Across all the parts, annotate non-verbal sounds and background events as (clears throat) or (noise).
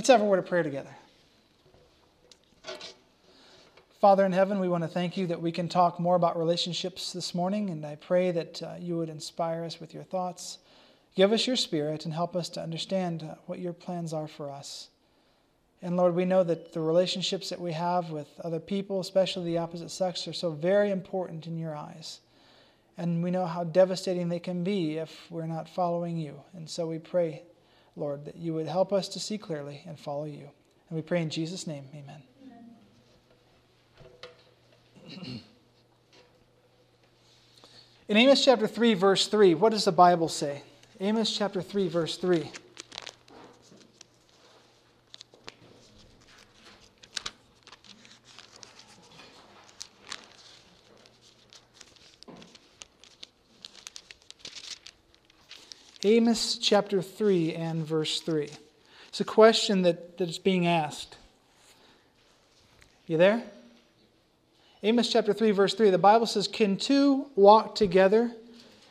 Let's have a word of prayer together. Father in heaven, we want to thank you that we can talk more about relationships this morning, and I pray that uh, you would inspire us with your thoughts. Give us your spirit and help us to understand uh, what your plans are for us. And Lord, we know that the relationships that we have with other people, especially the opposite sex, are so very important in your eyes. And we know how devastating they can be if we're not following you. And so we pray, Lord, that you would help us to see clearly and follow you. And we pray in Jesus' name, amen. (clears throat) In Amos chapter 3, verse 3, what does the Bible say? Amos chapter 3, verse 3. Amos chapter 3 and verse 3. It's a question that, that is being asked. You there? Amos chapter 3, verse 3, the Bible says, Can two walk together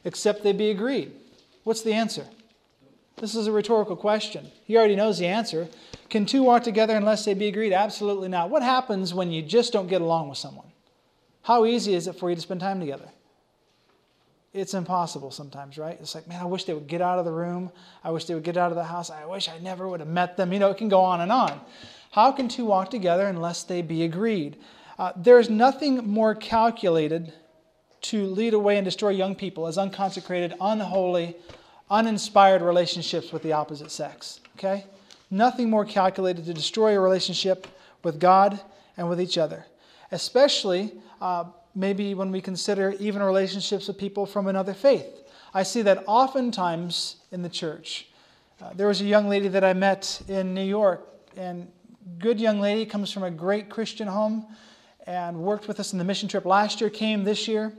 except they be agreed? What's the answer? This is a rhetorical question. He already knows the answer. Can two walk together unless they be agreed? Absolutely not. What happens when you just don't get along with someone? How easy is it for you to spend time together? It's impossible sometimes, right? It's like, man, I wish they would get out of the room. I wish they would get out of the house. I wish I never would have met them. You know, it can go on and on. How can two walk together unless they be agreed? Uh, there's nothing more calculated to lead away and destroy young people as unconsecrated, unholy, uninspired relationships with the opposite sex. Okay? Nothing more calculated to destroy a relationship with God and with each other. Especially uh, maybe when we consider even relationships with people from another faith. I see that oftentimes in the church. Uh, there was a young lady that I met in New York, and good young lady comes from a great Christian home and worked with us in the mission trip last year, came this year.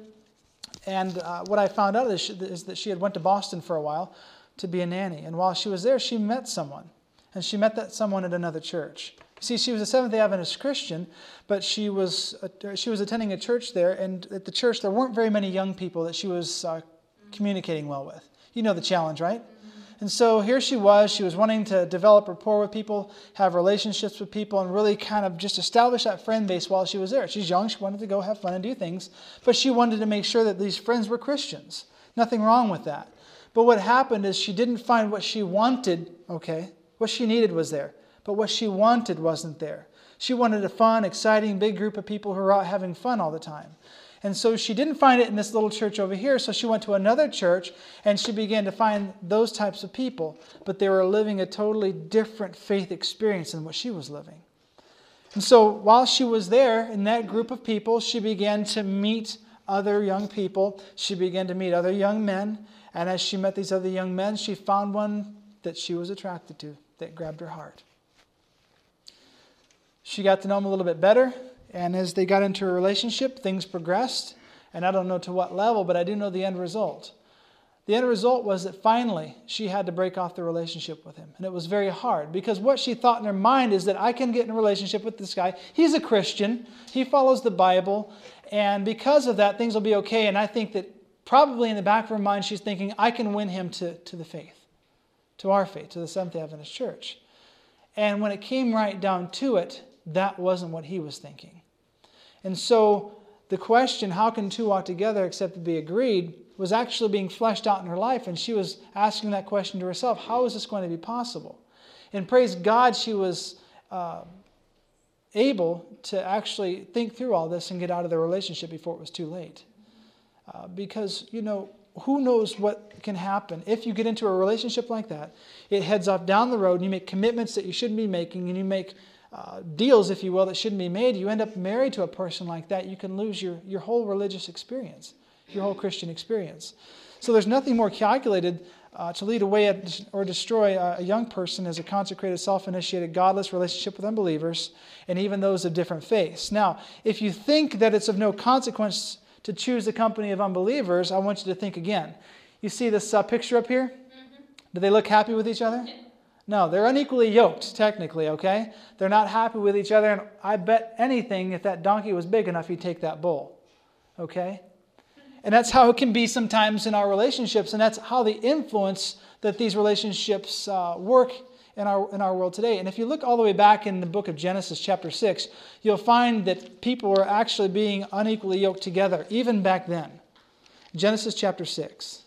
And uh, what I found out is, she, is that she had went to Boston for a while to be a nanny. And while she was there, she met someone. And she met that someone at another church. See, she was a Seventh day Adventist Christian, but she was, uh, she was attending a church there, and at the church there weren't very many young people that she was uh, communicating well with. You know the challenge, right? And so here she was. She was wanting to develop rapport with people, have relationships with people, and really kind of just establish that friend base while she was there. She's young. She wanted to go have fun and do things, but she wanted to make sure that these friends were Christians. Nothing wrong with that. But what happened is she didn't find what she wanted, okay? What she needed was there, but what she wanted wasn't there. She wanted a fun, exciting, big group of people who were out having fun all the time. And so she didn't find it in this little church over here, so she went to another church and she began to find those types of people, but they were living a totally different faith experience than what she was living. And so while she was there in that group of people, she began to meet other young people. She began to meet other young men. And as she met these other young men, she found one that she was attracted to that grabbed her heart. She got to know him a little bit better. And as they got into a relationship, things progressed. And I don't know to what level, but I do know the end result. The end result was that finally she had to break off the relationship with him. And it was very hard because what she thought in her mind is that I can get in a relationship with this guy. He's a Christian, he follows the Bible, and because of that, things will be okay. And I think that probably in the back of her mind, she's thinking, I can win him to, to the faith, to our faith, to the Seventh day Adventist Church. And when it came right down to it, that wasn't what he was thinking. And so the question, how can two walk together except to be agreed, was actually being fleshed out in her life. And she was asking that question to herself how is this going to be possible? And praise God, she was uh, able to actually think through all this and get out of the relationship before it was too late. Uh, because, you know, who knows what can happen if you get into a relationship like that? It heads off down the road and you make commitments that you shouldn't be making and you make uh, deals, if you will, that shouldn't be made, you end up married to a person like that, you can lose your, your whole religious experience, your whole Christian experience. So there's nothing more calculated uh, to lead away or destroy a young person as a consecrated, self initiated, godless relationship with unbelievers, and even those of different faiths. Now, if you think that it's of no consequence to choose the company of unbelievers, I want you to think again. You see this uh, picture up here? Mm-hmm. Do they look happy with each other? No, they're unequally yoked, technically, okay? They're not happy with each other, and I bet anything if that donkey was big enough, he'd take that bull, okay? And that's how it can be sometimes in our relationships, and that's how the influence that these relationships uh, work in our, in our world today. And if you look all the way back in the book of Genesis, chapter 6, you'll find that people were actually being unequally yoked together, even back then. Genesis chapter 6.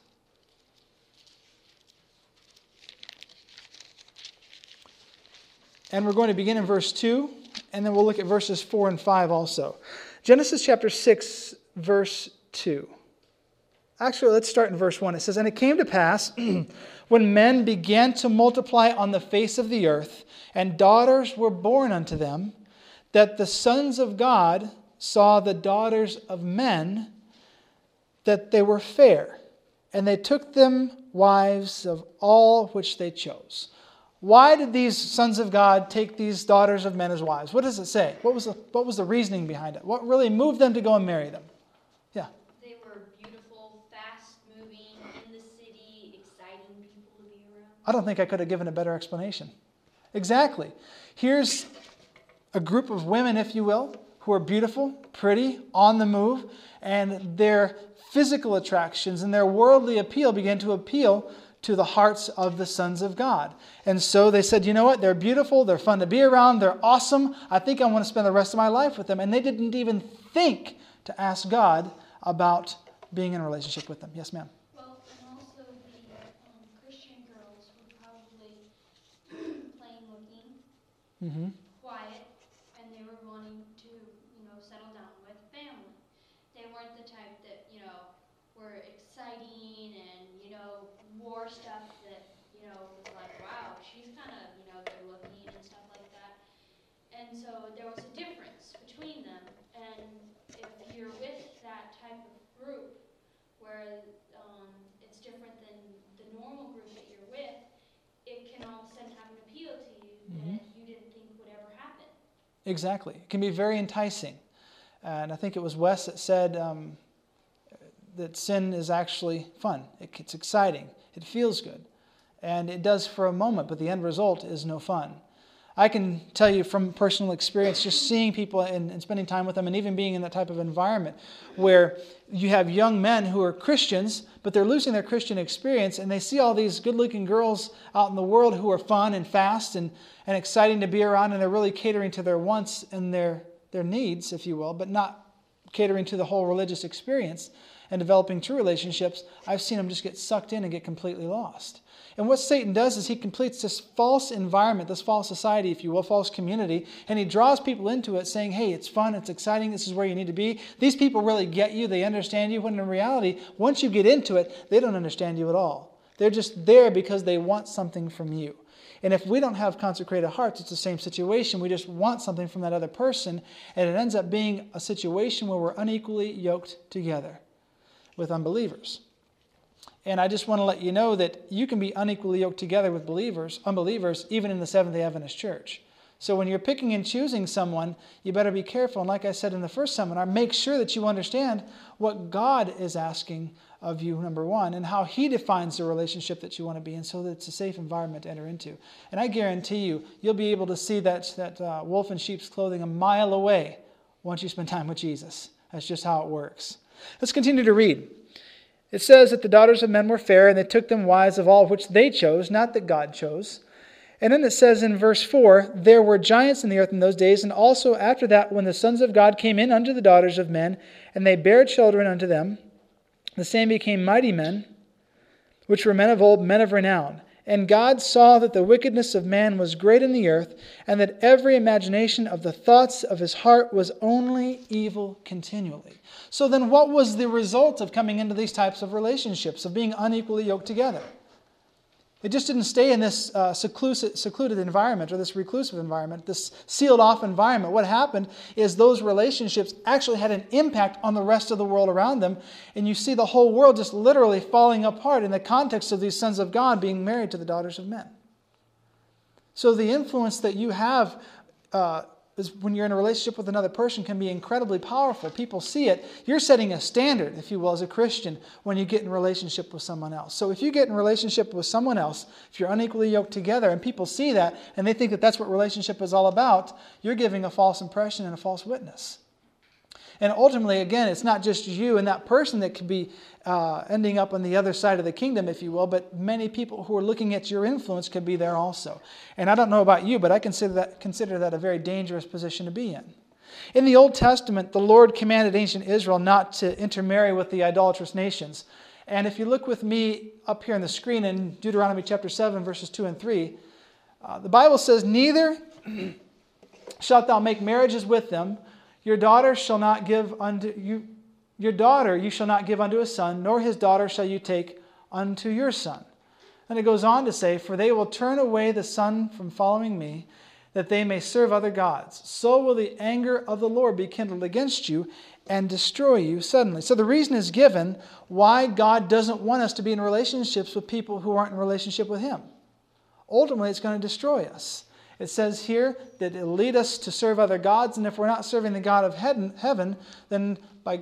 And we're going to begin in verse 2, and then we'll look at verses 4 and 5 also. Genesis chapter 6, verse 2. Actually, let's start in verse 1. It says, And it came to pass (clears throat) when men began to multiply on the face of the earth, and daughters were born unto them, that the sons of God saw the daughters of men, that they were fair, and they took them wives of all which they chose. Why did these sons of God take these daughters of men as wives? What does it say? What was the, what was the reasoning behind it? What really moved them to go and marry them? Yeah. They were beautiful, fast moving, in the city, exciting people to be around. I don't think I could have given a better explanation. Exactly. Here's a group of women, if you will, who are beautiful, pretty, on the move, and their physical attractions and their worldly appeal began to appeal to the hearts of the sons of God. And so they said, you know what? They're beautiful, they're fun to be around, they're awesome. I think I want to spend the rest of my life with them. And they didn't even think to ask God about being in a relationship with them. Yes, ma'am. Well, and (clears throat) also the um, Christian girls were probably plain looking, Mm-hmm. quiet, and they were wanting to, you know, settle down with family. They weren't the type that, you know, were exciting and, you know, wore stuff that, you know, was like, wow, she's kind of, you know, good looking and stuff like that. And so there was a difference between them. And if you're with that type of group where um, it's different than the normal group that you're with, it can all of a sudden have an appeal to you Mhm. that you didn't think would ever happen. Exactly. It can be very enticing. And I think it was Wes that said um, that sin is actually fun, it, it's exciting, it feels good. And it does for a moment, but the end result is no fun. I can tell you from personal experience, just seeing people and, and spending time with them, and even being in that type of environment where you have young men who are Christians, but they're losing their Christian experience, and they see all these good looking girls out in the world who are fun and fast and, and exciting to be around, and they're really catering to their wants and their, their needs, if you will, but not catering to the whole religious experience and developing true relationships. I've seen them just get sucked in and get completely lost. And what Satan does is he completes this false environment, this false society, if you will, false community, and he draws people into it saying, hey, it's fun, it's exciting, this is where you need to be. These people really get you, they understand you, when in reality, once you get into it, they don't understand you at all. They're just there because they want something from you. And if we don't have consecrated hearts, it's the same situation. We just want something from that other person, and it ends up being a situation where we're unequally yoked together with unbelievers. And I just want to let you know that you can be unequally yoked together with believers, unbelievers, even in the Seventh day Adventist church. So when you're picking and choosing someone, you better be careful. And like I said in the first seminar, make sure that you understand what God is asking of you, number one, and how He defines the relationship that you want to be in so that it's a safe environment to enter into. And I guarantee you, you'll be able to see that, that uh, wolf in sheep's clothing a mile away once you spend time with Jesus. That's just how it works. Let's continue to read. It says that the daughters of men were fair, and they took them wives of all which they chose, not that God chose. And then it says in verse 4 There were giants in the earth in those days, and also after that, when the sons of God came in unto the daughters of men, and they bare children unto them, the same became mighty men, which were men of old, men of renown. And God saw that the wickedness of man was great in the earth, and that every imagination of the thoughts of his heart was only evil continually. So then, what was the result of coming into these types of relationships, of being unequally yoked together? It just didn't stay in this uh, secluded environment or this reclusive environment, this sealed off environment. What happened is those relationships actually had an impact on the rest of the world around them. And you see the whole world just literally falling apart in the context of these sons of God being married to the daughters of men. So the influence that you have uh, is when you're in a relationship with another person can be incredibly powerful. People see it. You're setting a standard, if you will, as a Christian when you get in relationship with someone else. So if you get in relationship with someone else, if you're unequally yoked together and people see that and they think that that's what relationship is all about, you're giving a false impression and a false witness. And ultimately, again, it's not just you and that person that could be uh, ending up on the other side of the kingdom, if you will, but many people who are looking at your influence could be there also. And I don't know about you, but I consider that, consider that a very dangerous position to be in. In the Old Testament, the Lord commanded ancient Israel not to intermarry with the idolatrous nations. And if you look with me up here on the screen in Deuteronomy chapter 7, verses 2 and 3, uh, the Bible says, Neither (clears throat) shalt thou make marriages with them. Your daughter shall not give unto you, your daughter you shall not give unto a son, nor his daughter shall you take unto your son. And it goes on to say, For they will turn away the son from following me, that they may serve other gods. So will the anger of the Lord be kindled against you and destroy you suddenly. So the reason is given why God doesn't want us to be in relationships with people who aren't in relationship with Him. Ultimately, it's going to destroy us. It says here that it'll lead us to serve other gods, and if we're not serving the God of heaven, then by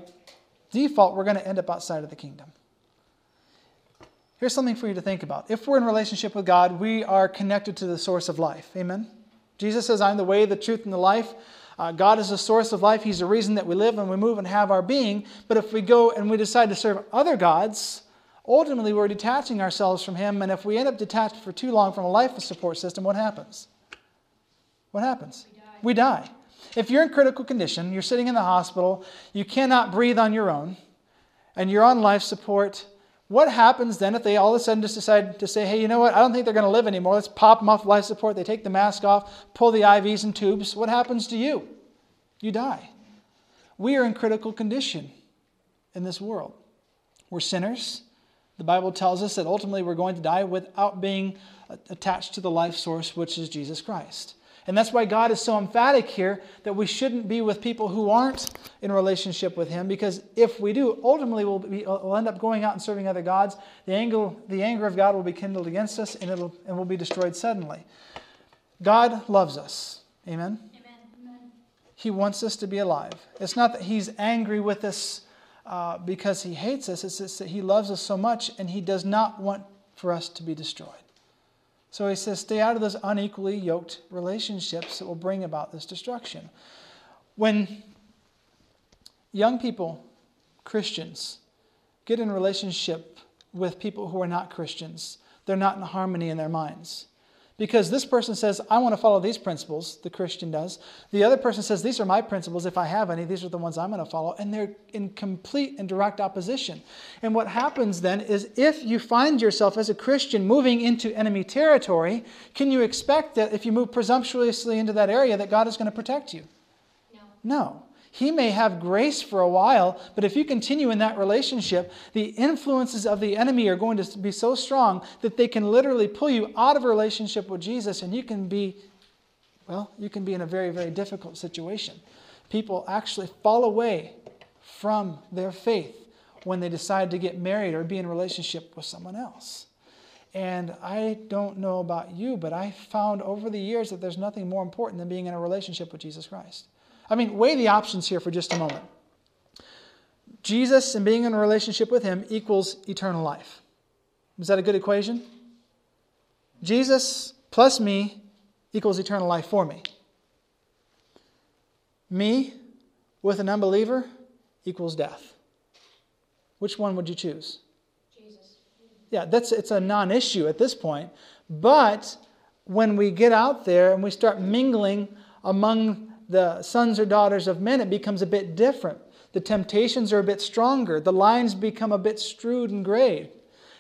default, we're going to end up outside of the kingdom. Here's something for you to think about. If we're in relationship with God, we are connected to the source of life. Amen? Jesus says, I'm the way, the truth, and the life. Uh, God is the source of life. He's the reason that we live and we move and have our being. But if we go and we decide to serve other gods, ultimately we're detaching ourselves from Him. And if we end up detached for too long from a life support system, what happens? What happens? We die. we die. If you're in critical condition, you're sitting in the hospital, you cannot breathe on your own, and you're on life support, what happens then if they all of a sudden just decide to say, hey, you know what? I don't think they're going to live anymore. Let's pop them off life support. They take the mask off, pull the IVs and tubes. What happens to you? You die. We are in critical condition in this world. We're sinners. The Bible tells us that ultimately we're going to die without being attached to the life source, which is Jesus Christ. And that's why God is so emphatic here that we shouldn't be with people who aren't in relationship with Him, because if we do, ultimately we'll, be, we'll end up going out and serving other gods. The anger, the anger of God will be kindled against us, and, it'll, and we'll be destroyed suddenly. God loves us. Amen? Amen. He wants us to be alive. It's not that He's angry with us uh, because He hates us, it's that He loves us so much, and He does not want for us to be destroyed. So he says, stay out of those unequally yoked relationships that will bring about this destruction. When young people, Christians, get in relationship with people who are not Christians, they're not in harmony in their minds. Because this person says, I want to follow these principles, the Christian does. The other person says, These are my principles. If I have any, these are the ones I'm going to follow. And they're in complete and direct opposition. And what happens then is if you find yourself as a Christian moving into enemy territory, can you expect that if you move presumptuously into that area, that God is going to protect you? No. No. He may have grace for a while, but if you continue in that relationship, the influences of the enemy are going to be so strong that they can literally pull you out of a relationship with Jesus and you can be, well, you can be in a very, very difficult situation. People actually fall away from their faith when they decide to get married or be in a relationship with someone else. And I don't know about you, but I found over the years that there's nothing more important than being in a relationship with Jesus Christ. I mean, weigh the options here for just a moment. Jesus and being in a relationship with him equals eternal life. Is that a good equation? Jesus plus me equals eternal life for me. Me with an unbeliever equals death. Which one would you choose? Jesus. Yeah, that's it's a non-issue at this point. But when we get out there and we start mingling among the sons or daughters of men, it becomes a bit different. The temptations are a bit stronger. The lines become a bit strewed and grayed.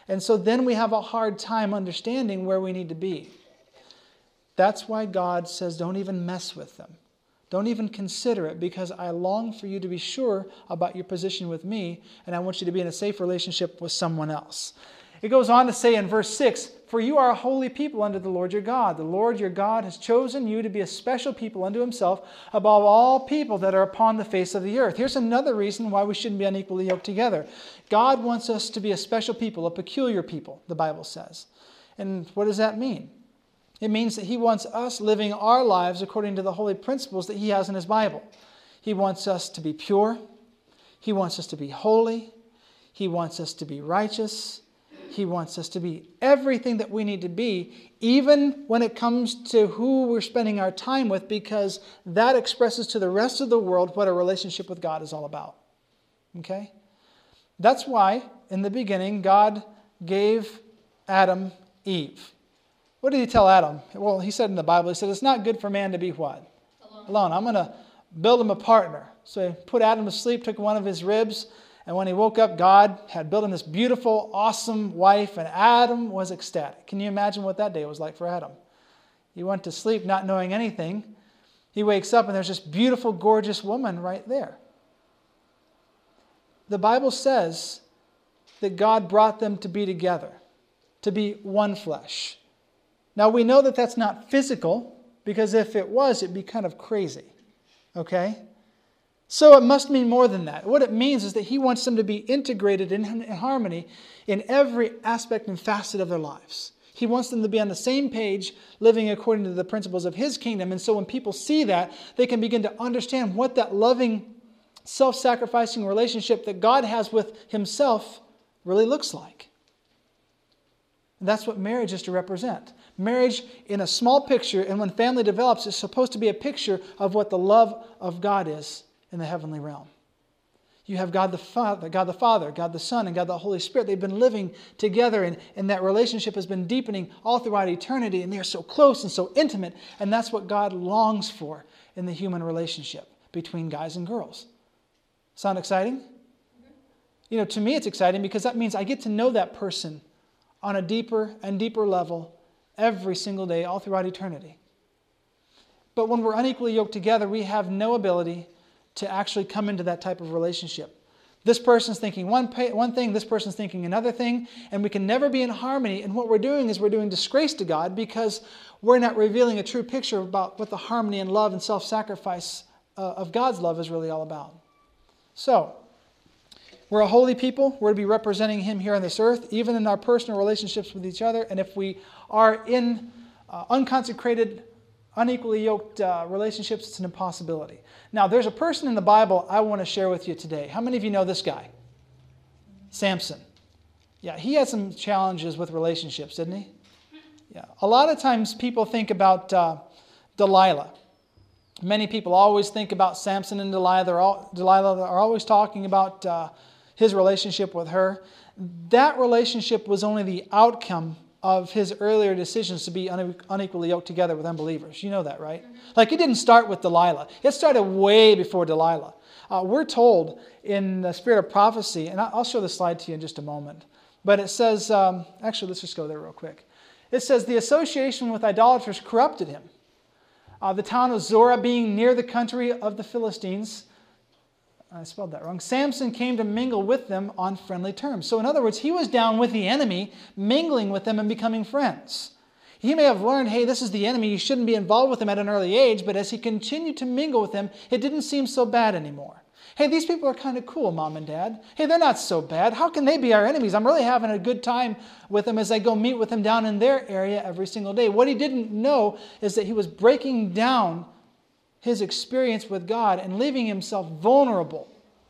And so then we have a hard time understanding where we need to be. That's why God says, don't even mess with them. Don't even consider it because I long for you to be sure about your position with me, and I want you to be in a safe relationship with someone else. It goes on to say in verse 6 For you are a holy people unto the Lord your God. The Lord your God has chosen you to be a special people unto himself above all people that are upon the face of the earth. Here's another reason why we shouldn't be unequally yoked together. God wants us to be a special people, a peculiar people, the Bible says. And what does that mean? It means that He wants us living our lives according to the holy principles that He has in His Bible. He wants us to be pure. He wants us to be holy. He wants us to be righteous. He wants us to be everything that we need to be, even when it comes to who we're spending our time with, because that expresses to the rest of the world what a relationship with God is all about. Okay? That's why, in the beginning, God gave Adam Eve. What did he tell Adam? Well, he said in the Bible, he said, It's not good for man to be what? Alone. Alone. I'm going to build him a partner. So he put Adam to sleep, took one of his ribs, and when he woke up, God had built him this beautiful, awesome wife, and Adam was ecstatic. Can you imagine what that day was like for Adam? He went to sleep not knowing anything. He wakes up, and there's this beautiful, gorgeous woman right there. The Bible says that God brought them to be together, to be one flesh. Now, we know that that's not physical, because if it was, it'd be kind of crazy. Okay? So it must mean more than that. What it means is that he wants them to be integrated in, in, harmony in every aspect and facet of their lives. He wants them to be on the same page, living according to the principles of his kingdom. And so when people see that, they can begin to understand what that loving, self sacrificing relationship that God has with himself really looks like. And that's what marriage is to represent. Marriage, in a small picture, and when family develops, is supposed to be a picture of what the love of God is in the heavenly realm. You have God the Father, God the Father, God the Son, and God the Holy Spirit. They've been living together, and, and that relationship has been deepening all throughout eternity, and they're so close and so intimate, and that's what God longs for in the human relationship between guys and girls. Sound exciting? You know, to me, it's exciting because that means I get to know that person on a deeper and deeper level every single day, all throughout eternity. But when we're unequally yoked together, we have no ability to actually come into that type of relationship. This person's thinking one, one thing, this person's thinking another thing, and we can never be in harmony. And what we're doing is we're doing disgrace to God because we're not revealing a true picture about what the harmony and love and self sacrifice uh, of God's love is really all about. So, we're a holy people. We're to be representing Him here on this earth, even in our personal relationships with each other. And if we are in uh, unconsecrated unequally yoked uh, relationships, it's an impossibility. Now, there's a person in the Bible I want to share with you today. How many of you know this guy? Samson. Yeah, he had some challenges with relationships, didn't he? Yeah. A lot of times people think about uh, Delilah. Many people always think about Samson and Delilah. They're all, Delilah are always talking about uh, his relationship with her. That relationship was only the outcome of his earlier decisions to be unequally yoked together with unbelievers. You know that, right? Like it didn't start with Delilah, it started way before Delilah. Uh, we're told in the spirit of prophecy, and I'll show the slide to you in just a moment, but it says, um, actually, let's just go there real quick. It says, the association with idolaters corrupted him. Uh, the town of Zorah being near the country of the Philistines, I spelled that wrong. Samson came to mingle with them on friendly terms. So, in other words, he was down with the enemy, mingling with them and becoming friends. He may have learned, hey, this is the enemy, you shouldn't be involved with him at an early age, but as he continued to mingle with them, it didn't seem so bad anymore. Hey, these people are kind of cool, mom and dad. Hey, they're not so bad. How can they be our enemies? I'm really having a good time with them as I go meet with them down in their area every single day. What he didn't know is that he was breaking down his experience with God and leaving himself vulnerable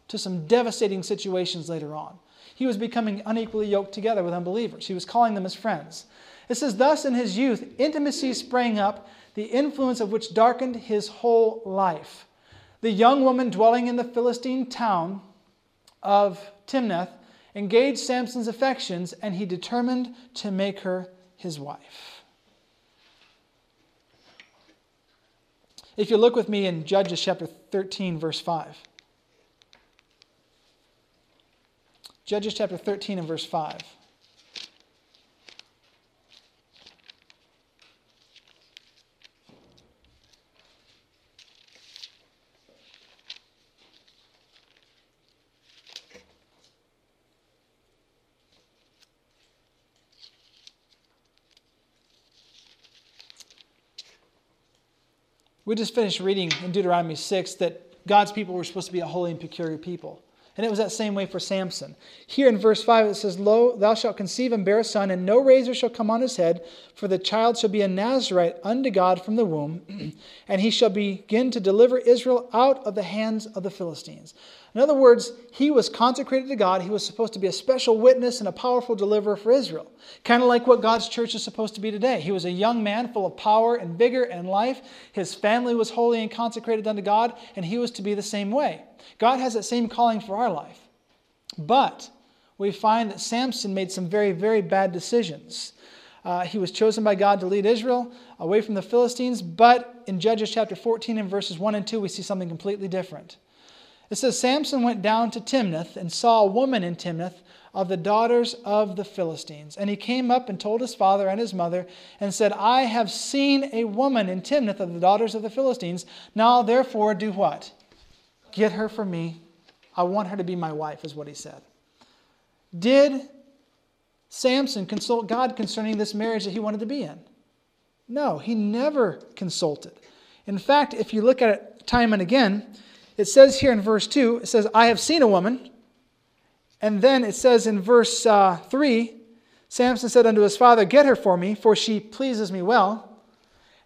to some devastating situations later on. He was becoming unequally yoked together with unbelievers. He was calling them his friends. It says, Thus in his youth, intimacy sprang up, the influence of which darkened his whole life. The young woman dwelling in the Philistine town of Timnath engaged Samson's affections, and he determined to make her his wife. If you look with me in Judges chapter 13, verse 5. Judges chapter 13 and verse 5. We just finished reading in Deuteronomy 6 that God's people were supposed to be a holy and peculiar people. And it was that same way for Samson. Here in verse 5 it says, Lo, thou shalt conceive and bear a son, and no razor shall come on his head, for the child shall be a Nazarite unto God from the womb, (clears throat) and he shall begin to deliver Israel out of the hands of the Philistines. In other words, he was consecrated to God. He was supposed to be a special witness and a powerful deliverer for Israel. Kind of like what God's church is supposed to be today. He was a young man full of power and vigor and life. His family was holy and consecrated unto God, and he was to be the same way. God has that same calling for our life. But we find that Samson made some very, very bad decisions. Uh, he was chosen by God to lead Israel away from the Philistines, but in Judges chapter 14 and verses 1 and 2, we see something completely different. It says Samson went down to Timnath and saw a woman in Timnath of the daughters of the Philistines. And he came up and told his father and his mother and said, I have seen a woman in Timnath of the daughters of the Philistines. Now, therefore, do what? Get her for me. I want her to be my wife, is what he said. Did Samson consult God concerning this marriage that he wanted to be in? No, he never consulted. In fact, if you look at it time and again, it says here in verse 2, it says, I have seen a woman. And then it says in verse uh, 3, Samson said unto his father, Get her for me, for she pleases me well.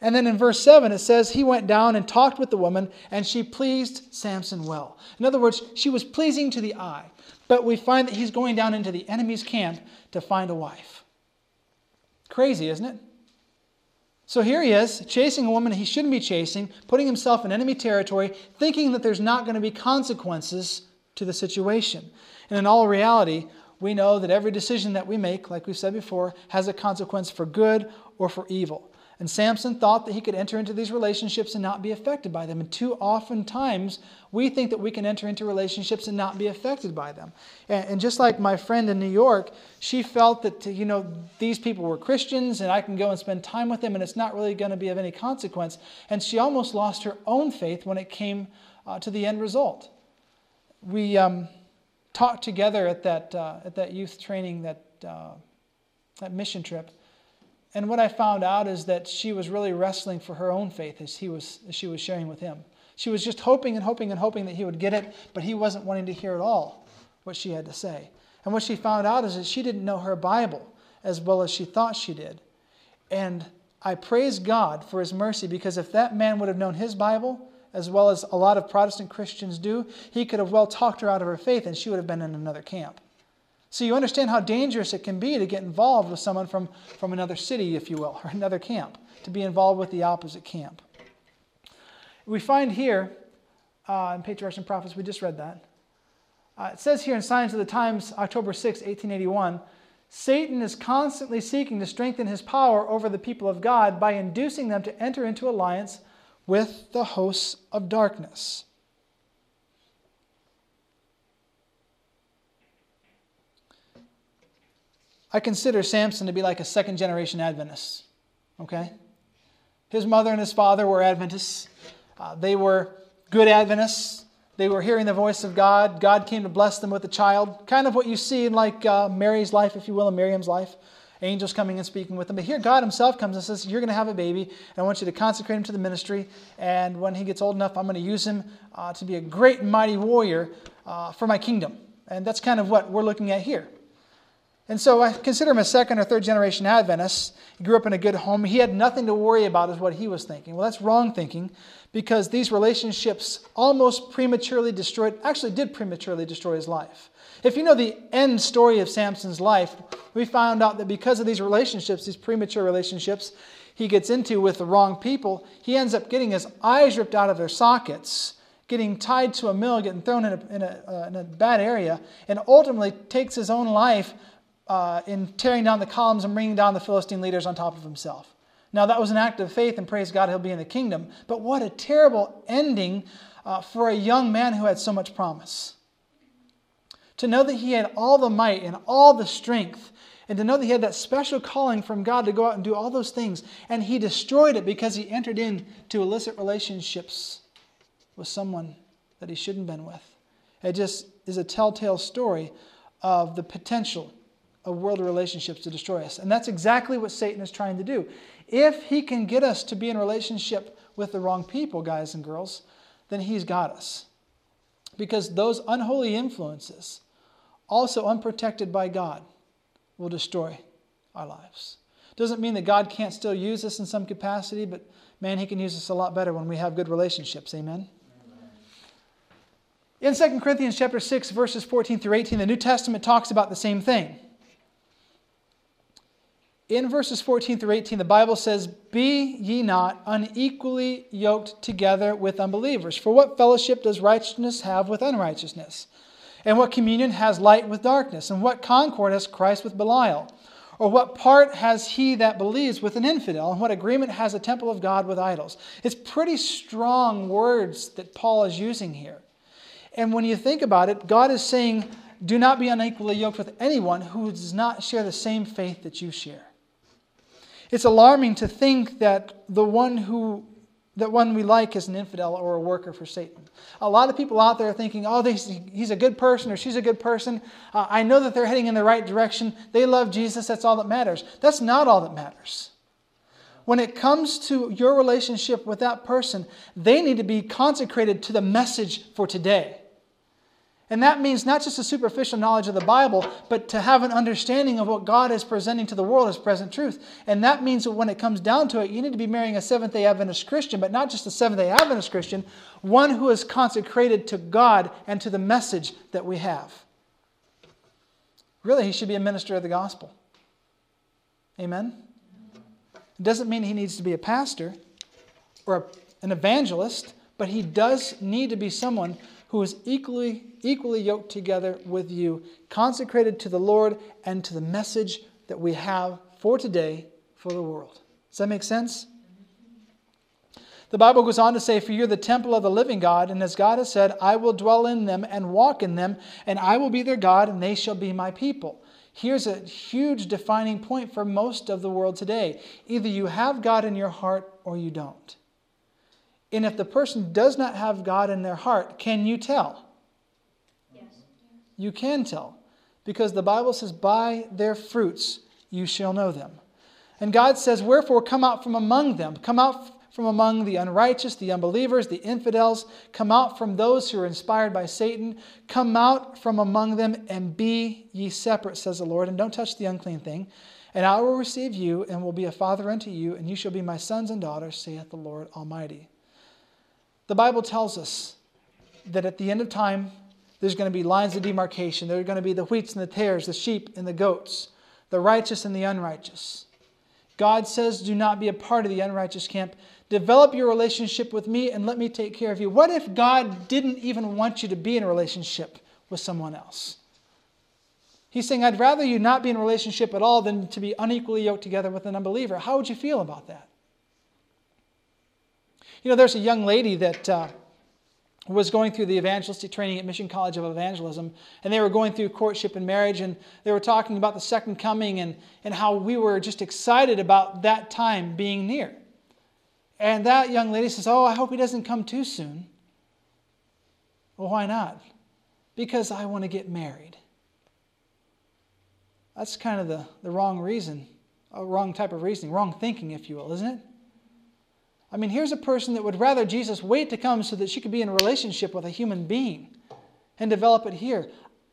And then in verse 7, it says, He went down and talked with the woman, and she pleased Samson well. In other words, she was pleasing to the eye. But we find that he's going down into the enemy's camp to find a wife. Crazy, isn't it? So here he is, chasing a woman he shouldn't be chasing, putting himself in enemy territory, thinking that there's not going to be consequences to the situation. And in all reality, we know that every decision that we make, like we've said before, has a consequence for good or for evil. And Samson thought that he could enter into these relationships and not be affected by them. And too often times, we think that we can enter into relationships and not be affected by them. And, and, just like my friend in New York, she felt that, you know, these people were Christians and I can go and spend time with them and it's not really going to be of any consequence. And she almost lost her own faith when it came uh, to the end result. We um, talked together at that, uh, at that youth training, that, uh, that mission trip. And what I found out is that she was really wrestling for her own faith as, he was, as she was sharing with him. She was just hoping and hoping and hoping that he would get it, but he wasn't wanting to hear at all what she had to say. And what she found out is that she didn't know her Bible as well as she thought she did. And I praise God for his mercy because if that man would have known his Bible, as well as a lot of Protestant Christians do, he could have well talked her out of her faith and she would have been in another camp. So you understand how dangerous it can be to get involved with someone from, from another city, if you will, (laughs) or another camp, to be involved with the opposite camp. We find here uh, in Patriarchs and Prophets, we just read that. Uh, it says here in Signs of the Times, October 6, 1881, Satan is constantly seeking to strengthen his power over the people of God by inducing them to enter into alliance with the hosts of darkness. I consider Samson to be like a second generation Adventist. Okay? His mother and his father were Adventists. Uh, they were good Adventists. They were hearing the voice of God. God came to bless them with a child. Kind of what you see in like uh, Mary's life, if you will, and Miriam's life. Angels coming and speaking with them. But here God himself comes and says, You're going to have a baby, and I want you to consecrate him to the ministry. And when he gets old enough, I'm going to use him uh, to be a great and mighty warrior uh, for my kingdom. And that's kind of what we're looking at here. And so I consider him a second or third generation Adventist. He grew up in a good home. He had nothing to worry about, is what he was thinking. Well, that's wrong thinking because these relationships almost prematurely destroyed, actually, did prematurely destroy his life. If you know the end story of Samson's life, we found out that because of these relationships, these premature relationships he gets into with the wrong people, he ends up getting his eyes ripped out of their sockets getting tied to a mill, getting thrown in a, in a, uh, in a, bad area, and ultimately takes his own life uh, in tearing down the columns and bringing down the Philistine leaders on top of himself. Now, that was an act of faith, and praise God, he'll be in the kingdom. But what a terrible ending uh, for a young man who had so much promise. To know that he had all the might and all the strength, and to know that he had that special calling from God to go out and do all those things, and he destroyed it because he entered into illicit relationships with someone that he shouldn't have been with. It just is a telltale story of the potential of worldly relationships to destroy us. And that's exactly what Satan is trying to do. If he can get us to be in relationship with the wrong people, guys and girls, then he's got us. Because those unholy influences, also unprotected by God, will destroy our lives. Doesn't mean that God can't still use us in some capacity, but man, he can use us a lot better when we have good relationships. Amen. In 2 Corinthians chapter 6 verses 14 through 18, the New Testament talks about the same thing. In verses 14 through 18, the Bible says, Be ye not unequally yoked together with unbelievers. For what fellowship does righteousness have with unrighteousness? And what communion has light with darkness? And what concord has Christ with Belial? Or what part has he that believes with an infidel? And what agreement has the temple of God with idols? It's pretty strong words that Paul is using here. And when you think about it, God is saying, do not be unequally yoked with anyone who does not share the same faith that you share. It's alarming to think that the one who that one we like is an infidel or a worker for Satan. A lot of people out there are thinking, oh, he's a good person or she's a good person. Uh, I know that they're heading in the right direction. They love Jesus. That's all that matters. That's not all that matters. When it comes to your relationship with that person, they need to be consecrated to the message for today. And that means not just a superficial knowledge of the Bible, but to have an understanding of what God is presenting to the world as present truth. And that means that when it comes down to it, you need to be marrying a Seventh day Adventist Christian, but not just a Seventh day Adventist Christian, one who is consecrated to God and to the message that we have. Really, he should be a minister of the gospel. Amen? It doesn't mean he needs to be a pastor or an evangelist, but he does need to be someone who is equally, equally yoked together with you, consecrated to the Lord and to the message that we have for today for the world. Does that make sense? The Bible goes on to say, For you're the temple of the living God, and as God has said, I will dwell in them and walk in them, and I will be their God, and they shall be my people. Here's a huge defining point for most of the world today. Either you have God in your heart or you don't. And if the person does not have God in their heart, can you tell? Yes. You can tell. Because the Bible says, By their fruits you shall know them. And God says, Wherefore come out from among them. Come out from among the unrighteous, the unbelievers, the infidels. Come out from those who are inspired by Satan. Come out from among them and be ye separate, says the Lord, and don't touch the unclean thing. And I will receive you and will be a father unto you, and you shall be my sons and daughters, saith the Lord Almighty. The Bible tells us that at the end of time, there's going to be lines of demarcation. There are going to be the wheats and the tares, the sheep and the goats, the righteous and the unrighteous. God says, Do not be a part of the unrighteous camp. Develop your relationship with me and let me take care of you. What if God didn't even want you to be in a relationship with someone else? He's saying, I'd rather you not be in a relationship at all than to be unequally yoked together with an unbeliever. How would you feel about that? You know, there's a young lady that uh, was going through the evangelistic training at Mission College of Evangelism, and they were going through courtship and marriage, and they were talking about the second coming and, and how we were just excited about that time being near. And that young lady says, Oh, I hope he doesn't come too soon. Well, why not? Because I want to get married. That's kind of the, the wrong reason, a wrong type of reasoning, wrong thinking, if you will, isn't it? I mean, here's a person that would rather Jesus wait to come so that she could be in a relationship with a human being and develop it here.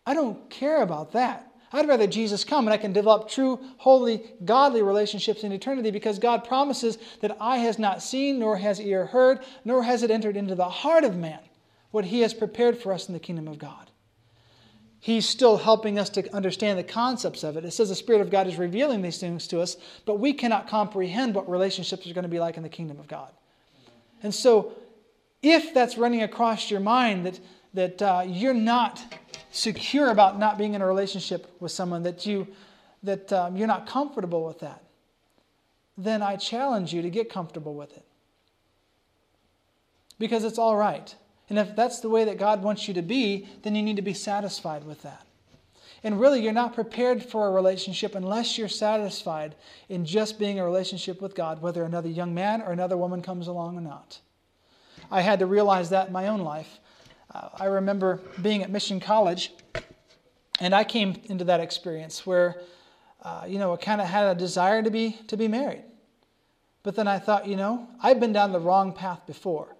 I don't care about that. I'd rather Jesus come and I can develop true, holy, godly relationships in eternity because God promises that eye has not seen, nor has ear heard, nor has it entered into the heart of man what he has prepared for us in the kingdom of God. He's still helping us to understand the concepts of it. It says the Spirit of God is revealing these things to us, but we cannot comprehend what relationships are going to be like in the kingdom of God. And so, if that's running across your mind that, that uh, you're not secure about not being in a relationship with someone, that, you, that um, you're not comfortable with that, then I challenge you to get comfortable with it. Because it's all right. And if that's the way that God wants you to be, then you need to be satisfied with that. And really, you're not prepared for a relationship unless you're satisfied in just being a relationship with God, whether another young man or another woman comes along or not. I had to realize that in my own life. Uh, I remember being at Mission College, and I came into that experience where, uh, you know, I kind of had a desire to be to be married. But then I thought, you know, I've been down the wrong path before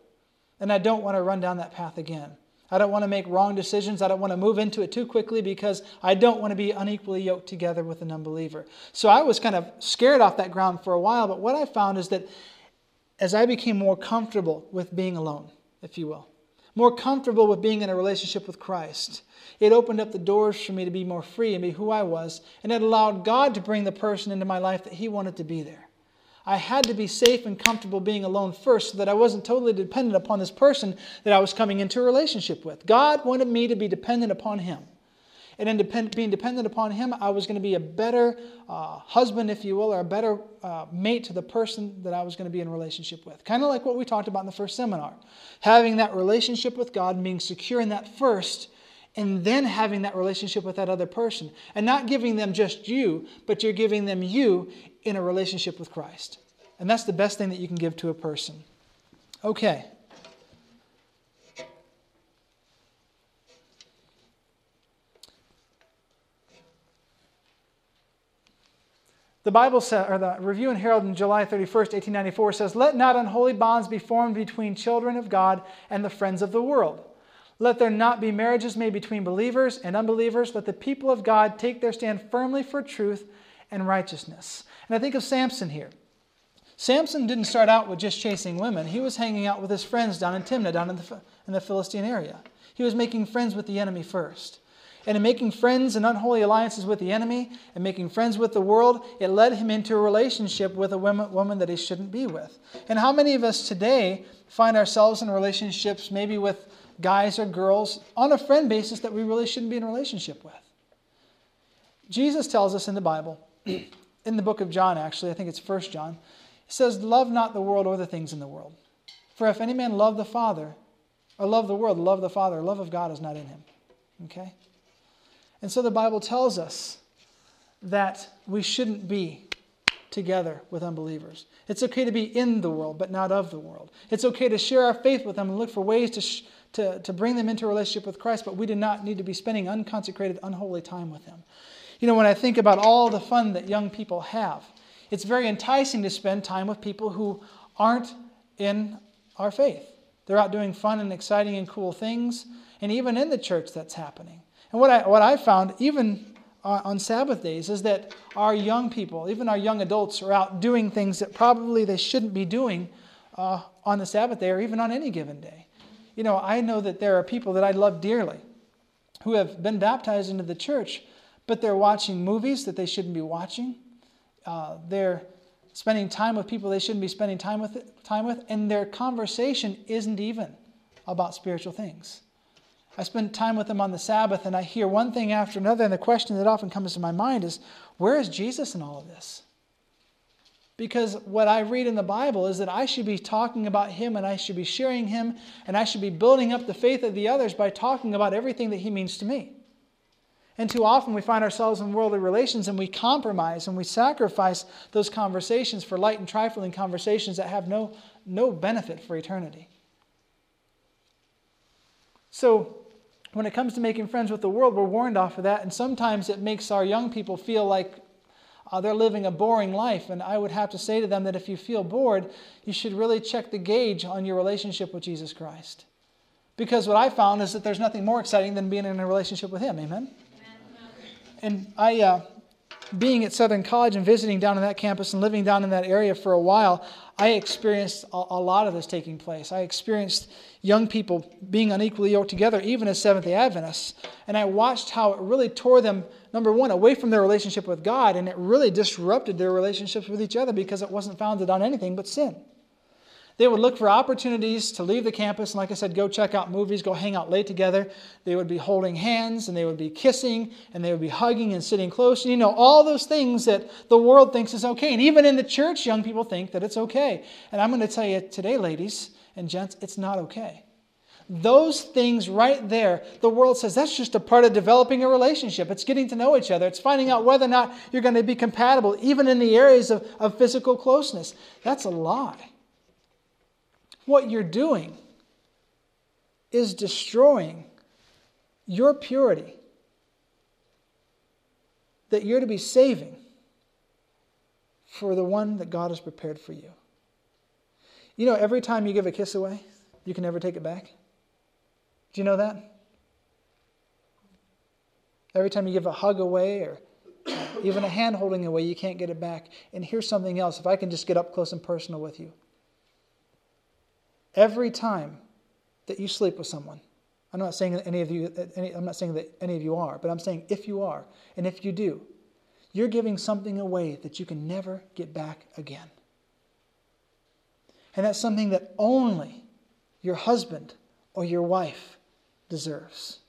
and I don't want to run down that path again. I don't want to make wrong decisions. I don't want to move into it too quickly because I don't want to be unequally yoked together with an unbeliever. So I was kind of scared off that ground for a while, but what I found is that as I became more comfortable with being alone, if you will, more comfortable with being in a relationship with Christ, it opened up the doors for me to be more free and be who I was, and it allowed God to bring the person into my life that He wanted to be there. I had to be safe and comfortable being alone first so that I wasn't totally dependent upon this person that I was coming into a relationship with. God wanted me to be dependent upon Him. And in depend, being dependent upon Him, I was going to be a better uh, husband, if you will, or a better uh, mate to the person that I was going to be in relationship with. Kind of like what we talked about in the first seminar. Having that relationship with God and being secure in that first and then having that relationship with that other person. And not giving them just you, but you're giving them you in a relationship with Christ. And that's the best thing that you can give to a person. Okay. The Bible says, or the Review and Herald in July 31st, 1894 says, Let not unholy bonds be formed between children of God and the friends of the world let there not be marriages made between believers and unbelievers. Let the people of God take their stand firmly for truth and righteousness. And I think of Samson here. Samson didn't start out with just chasing women. He was hanging out with his friends down in Timnah, down in the, in the Philistine area. He was making friends with the enemy first. And in making friends and unholy alliances with the enemy and making friends with the world, it led him into a relationship with a woman, woman that he shouldn't be with. And how many of us today find ourselves in relationships maybe with guys or girls on a friend basis that we really shouldn't be in a relationship with. Jesus tells us in the Bible, (clears throat) in the book of John, actually, I think it's First John, it says, Love not the world or the things in the world. For if any man love the Father, or love the world, love the Father, love of God is not in him. Okay? And so the Bible tells us that we shouldn't be together with unbelievers. It's okay to be in the world, but not of the world. It's okay to share our faith with them and look for ways to, sh- to, to bring them into a relationship with Christ, but we do not need to be spending unconsecrated, unholy time with them. You know, when I think about all the fun that young people have, it's very enticing to spend time with people who aren't in our faith. They're out doing fun and exciting and cool things, and even in the church that's happening. And what I, what I found, even on Sabbath days, is that our young people, even our young adults, are out doing things that probably they shouldn't be doing uh, on the Sabbath day or even on any given day you know, I know that there are people that I love dearly who have been baptized into the church, but they're watching movies that they shouldn't be watching. Uh, they're spending time with people they shouldn't be spending time with, time with, and their conversation isn't even about spiritual things. I spend time with them on the Sabbath, and I hear one thing after another, and the question that often comes to my mind is, where is Jesus in all of this? Because what I read in the Bible is that I should be talking about Him and I should be sharing Him and I should be building up the faith of the others by talking about everything that He means to me. And too often we find ourselves in worldly relations and we compromise and we sacrifice those conversations for light and trifling conversations that have no, no benefit for eternity. So, when it comes to making friends with the world, we're warned off of that, and sometimes it makes our young people feel like they're living a boring life. And I would have to say to them that if you feel bored, you should really check the gauge on your relationship with Jesus Christ. Because what I found is that there's nothing more exciting than being in a relationship with Him. Amen? And I, uh, being at Southern College and visiting down in that campus and living down in that area for a while, I experienced a, a lot of this taking place. I experienced young people being unequally yoked together, even as Seventh day Adventists. And I watched how it really tore them, number one, away from their relationship with God, and it really disrupted their relationships with each other because it wasn't founded on anything but sin. They would look for opportunities to leave the campus and, like I said, go check out movies, go hang out late together. They would be holding hands and they would be kissing and they would be hugging and sitting close. And, you know, all those things that the world thinks is okay. And even in the church, young people think that it's okay. And I'm going to tell you today, ladies and gents, it's not okay. Those things right there, the world says that's just a part of developing a relationship. It's getting to know each other. It's finding out whether or not you're going to be compatible, even in the areas of, of physical closeness. That's a lie. What you're doing is destroying your purity that you're to be saving for the one that God has prepared for you. You know, every time you give a kiss away, you can never take it back. Do you know that? Every time you give a hug away or even a hand holding away, you can't get it back. And here's something else if I can just get up close and personal with you. Every time that you sleep with someone. I'm not saying that any of you, any, I'm not saying that any of you are, but I'm saying if you are, and if you do, you're giving something away that you can never get back again. And that's something that only your husband or your wife deserves.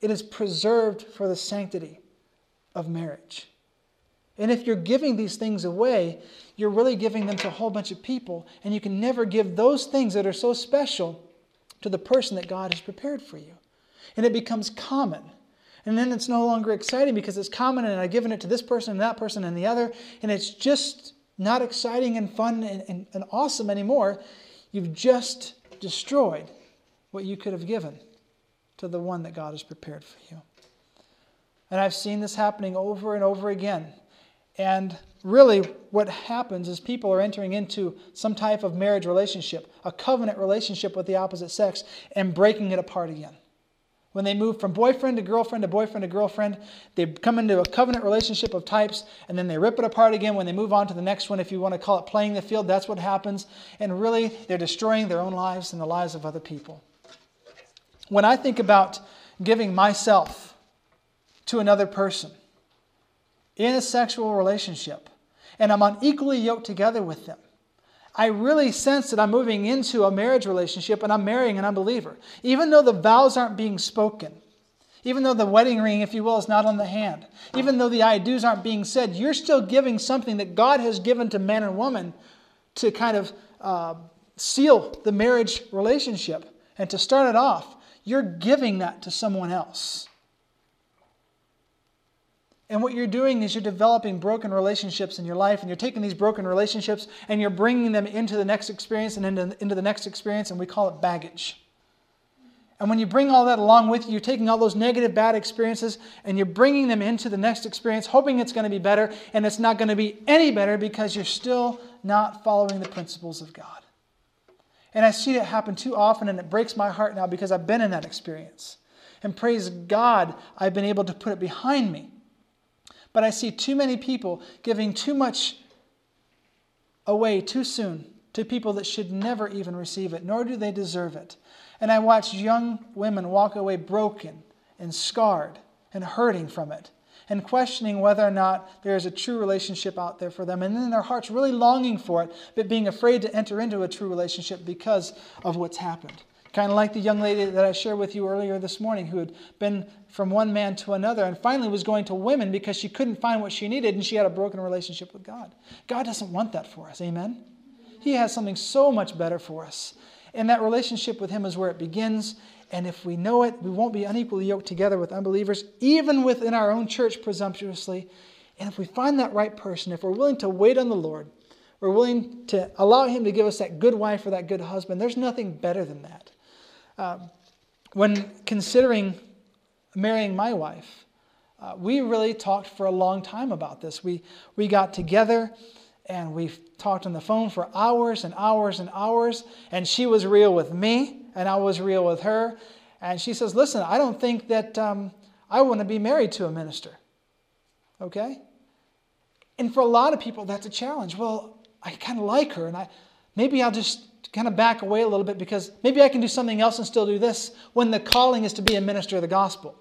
It is preserved for the sanctity of marriage. And if you're giving these things away, you're really giving them to a whole bunch of people, and you can never give those things that are so special to the person that God has prepared for you. And it becomes common. And then it's no longer exciting because it's common and I've given it to this person and that person and the other, and it's just not exciting and fun and, and, and awesome anymore. You've just destroyed what you could have given to the one that God has prepared for you. And I've seen this happening over and over again. And really, what happens is people are entering into some type of marriage relationship, a covenant relationship with the opposite sex, and breaking it apart again. When they move from boyfriend to girlfriend to boyfriend to girlfriend, they come into a covenant relationship of types, and then they rip it apart again when they move on to the next one. If you want to call it playing the field, that's what happens. And really, they're destroying their own lives and the lives of other people. When I think about giving myself to another person in a sexual relationship, and I'm unequally yoked together with them, I really sense that I'm moving into a marriage relationship and I'm marrying an unbeliever. Even though the vows aren't being spoken, even though the wedding ring, if you will, is not on the hand, even though the I do's aren't being said, you're still giving something that God has given to man and woman to kind of uh, seal the marriage relationship and to start it off. You're giving that to someone else. And what you're doing is you're developing broken relationships in your life, and you're taking these broken relationships and you're bringing them into the next experience and into, into the next experience, and we call it baggage. And when you bring all that along with you, you're taking all those negative, bad experiences and you're bringing them into the next experience, hoping it's going to be better, and it's not going to be any better because you're still not following the principles of God. And I see it happen too often, and it breaks my heart now because I've been in that experience. And praise God, I've been able to put it behind me. But I see too many people giving too much away too soon to people that should never even receive it, nor do they deserve it. And I watch young women walk away broken and scarred and hurting from it and questioning whether or not there is a true relationship out there for them. And then their hearts really longing for it, but being afraid to enter into a true relationship because of what's happened. Kind of like the young lady that I shared with you earlier this morning who had been from one man to another and finally was going to women because she couldn't find what she needed and she had a broken relationship with God. God doesn't want that for us. Amen? He has something so much better for us. And that relationship with Him is where it begins. And if we know it, we won't be unequally yoked together with unbelievers, even within our own church presumptuously. And if we find that right person, if we're willing to wait on the Lord, we're willing to allow Him to give us that good wife or that good husband, there's nothing better than that. Um, when considering marrying my wife, uh, we really talked for a long time about this. We, we got together and we talked on the phone for hours and hours and hours, and she was real with me, and I was real with her. And she says, Listen, I don't think that um, I want to be married to a minister. Okay? And for a lot of people, that's a challenge. Well, I kind of like her, and I maybe I'll just kind of back away a little bit because maybe I can do something else and still do this when the calling is to be a minister of the gospel.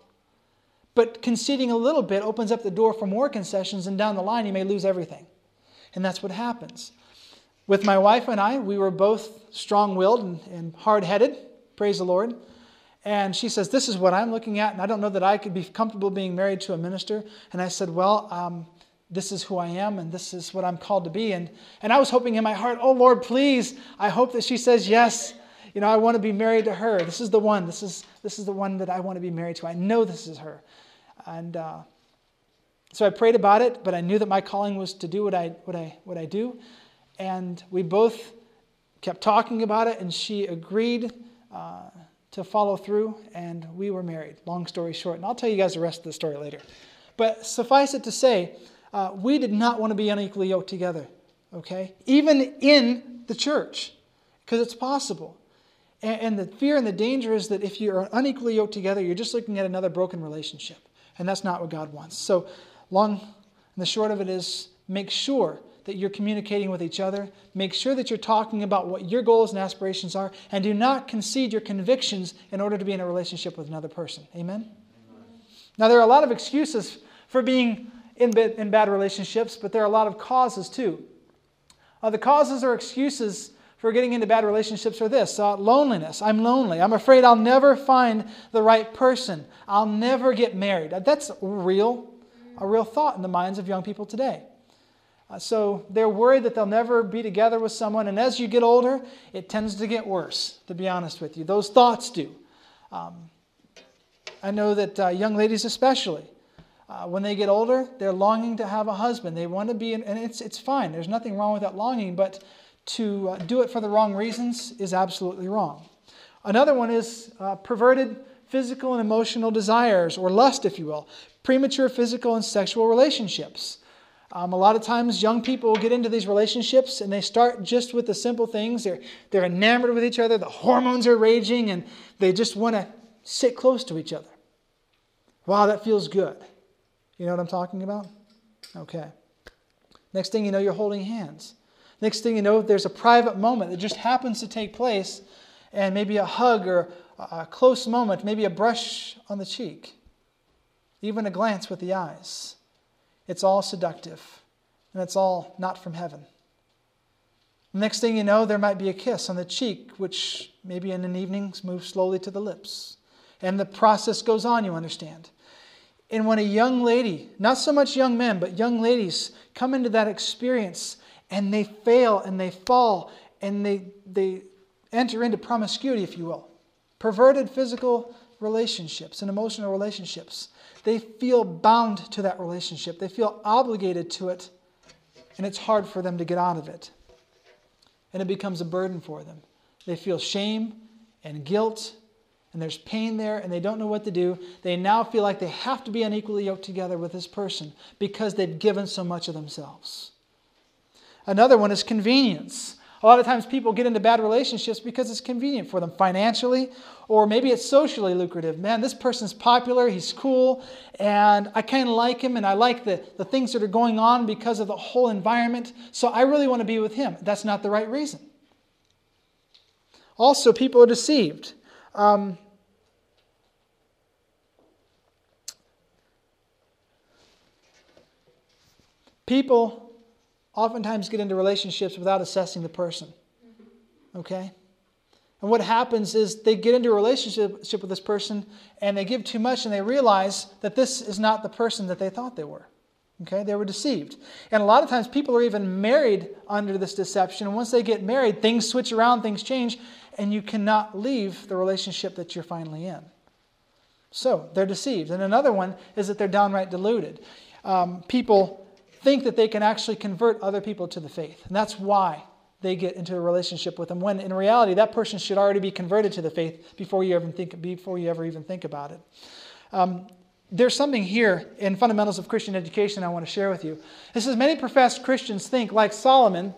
But conceding a little bit opens up the door for more concessions, and down the line, you may lose everything. And that's what happens. With my wife and I, we were both strong willed and, and hard headed, praise the Lord. And she says, This is what I'm looking at, and I don't know that I could be comfortable being married to a minister. And I said, Well, um, this is who I am and this is what I'm called to be. And, and I was hoping in my heart, oh Lord, please, I hope that she says yes. You know, I want to be married to her. This is the one. This is, this is the one that I want to be married to. I know this is her. And uh, so I prayed about it, but I knew that my calling was to do what I, what, I, what I do. And we both kept talking about it, and she agreed uh, to follow through, and we were married. Long story short. And I'll tell you guys the rest of the story later. But suffice it to say, uh, we did not want to be unequally yoked together, okay? Even in the church, because it's possible. And, and the fear and the danger is that if you're unequally yoked together, you're just looking at another broken relationship. And that's not what God wants. So, long and the short of it is make sure that you're communicating with each other. Make sure that you're talking about what your goals and aspirations are, and do not concede your convictions in order to be in a relationship with another person. Amen? Amen. Now, there are a lot of excuses for being in, in bad relationships, but there are a lot of causes too. Uh, the causes or excuses for getting into bad relationships are this uh, loneliness. I'm lonely. I'm afraid I'll never find the right person. I'll never get married. That's real, a real thought in the minds of young people today. Uh, so they're worried that they'll never be together with someone. And as you get older, it tends to get worse, to be honest with you. Those thoughts do. Um, I know that uh, young ladies, especially, uh, when they get older, they're longing to have a husband. They want to be, and it's, it's fine. There's nothing wrong with that longing, but to uh, do it for the wrong reasons is absolutely wrong. Another one is uh, perverted physical and emotional desires, or lust, if you will, premature physical and sexual relationships. Um, a lot of times, young people get into these relationships and they start just with the simple things. They're, they're enamored with each other, the hormones are raging, and they just want to sit close to each other. Wow, that feels good. You know what I'm talking about? Okay. Next thing you know, you're holding hands. Next thing you know, there's a private moment that just happens to take place, and maybe a hug or a close moment, maybe a brush on the cheek, even a glance with the eyes. It's all seductive, and it's all not from heaven. Next thing you know, there might be a kiss on the cheek, which maybe in an evening moves slowly to the lips. And the process goes on, you understand. And when a young lady, not so much young men, but young ladies come into that experience and they fail and they fall and they, they enter into promiscuity, if you will, perverted physical relationships and emotional relationships, they feel bound to that relationship. They feel obligated to it, and it's hard for them to get out of it. And it becomes a burden for them. They feel shame and guilt, and there's pain there, and they don't know what to do. They now feel like they have to be unequally yoked together with this person because they've given so much of themselves. Another one is convenience. A lot of times people get into bad relationships because it's convenient for them financially, or maybe it's socially lucrative. Man, this person's popular, he's cool, and I kind of like him, and I like the, the things that are going on because of the whole environment, so I really want to be with him. That's not the right reason. Also, people are deceived. Um, people oftentimes get into relationships without assessing the person. Okay? And what happens is they get into a relationship with this person and they give too much and they realize that this is not the person that they thought they were. Okay? They were deceived. And a lot of times people are even married under this deception. And once they get married, things switch around, things change, and you cannot leave the relationship that you're finally in. So they're deceived. And another one is that they're downright deluded. Um, people think that they can actually convert other people to the faith. And that's why they get into a relationship with them when in reality that person should already be converted to the faith before you ever think before you ever even think about it um, there's something here in fundamentals of christian education i want to share with you it says many professed christians think like solomon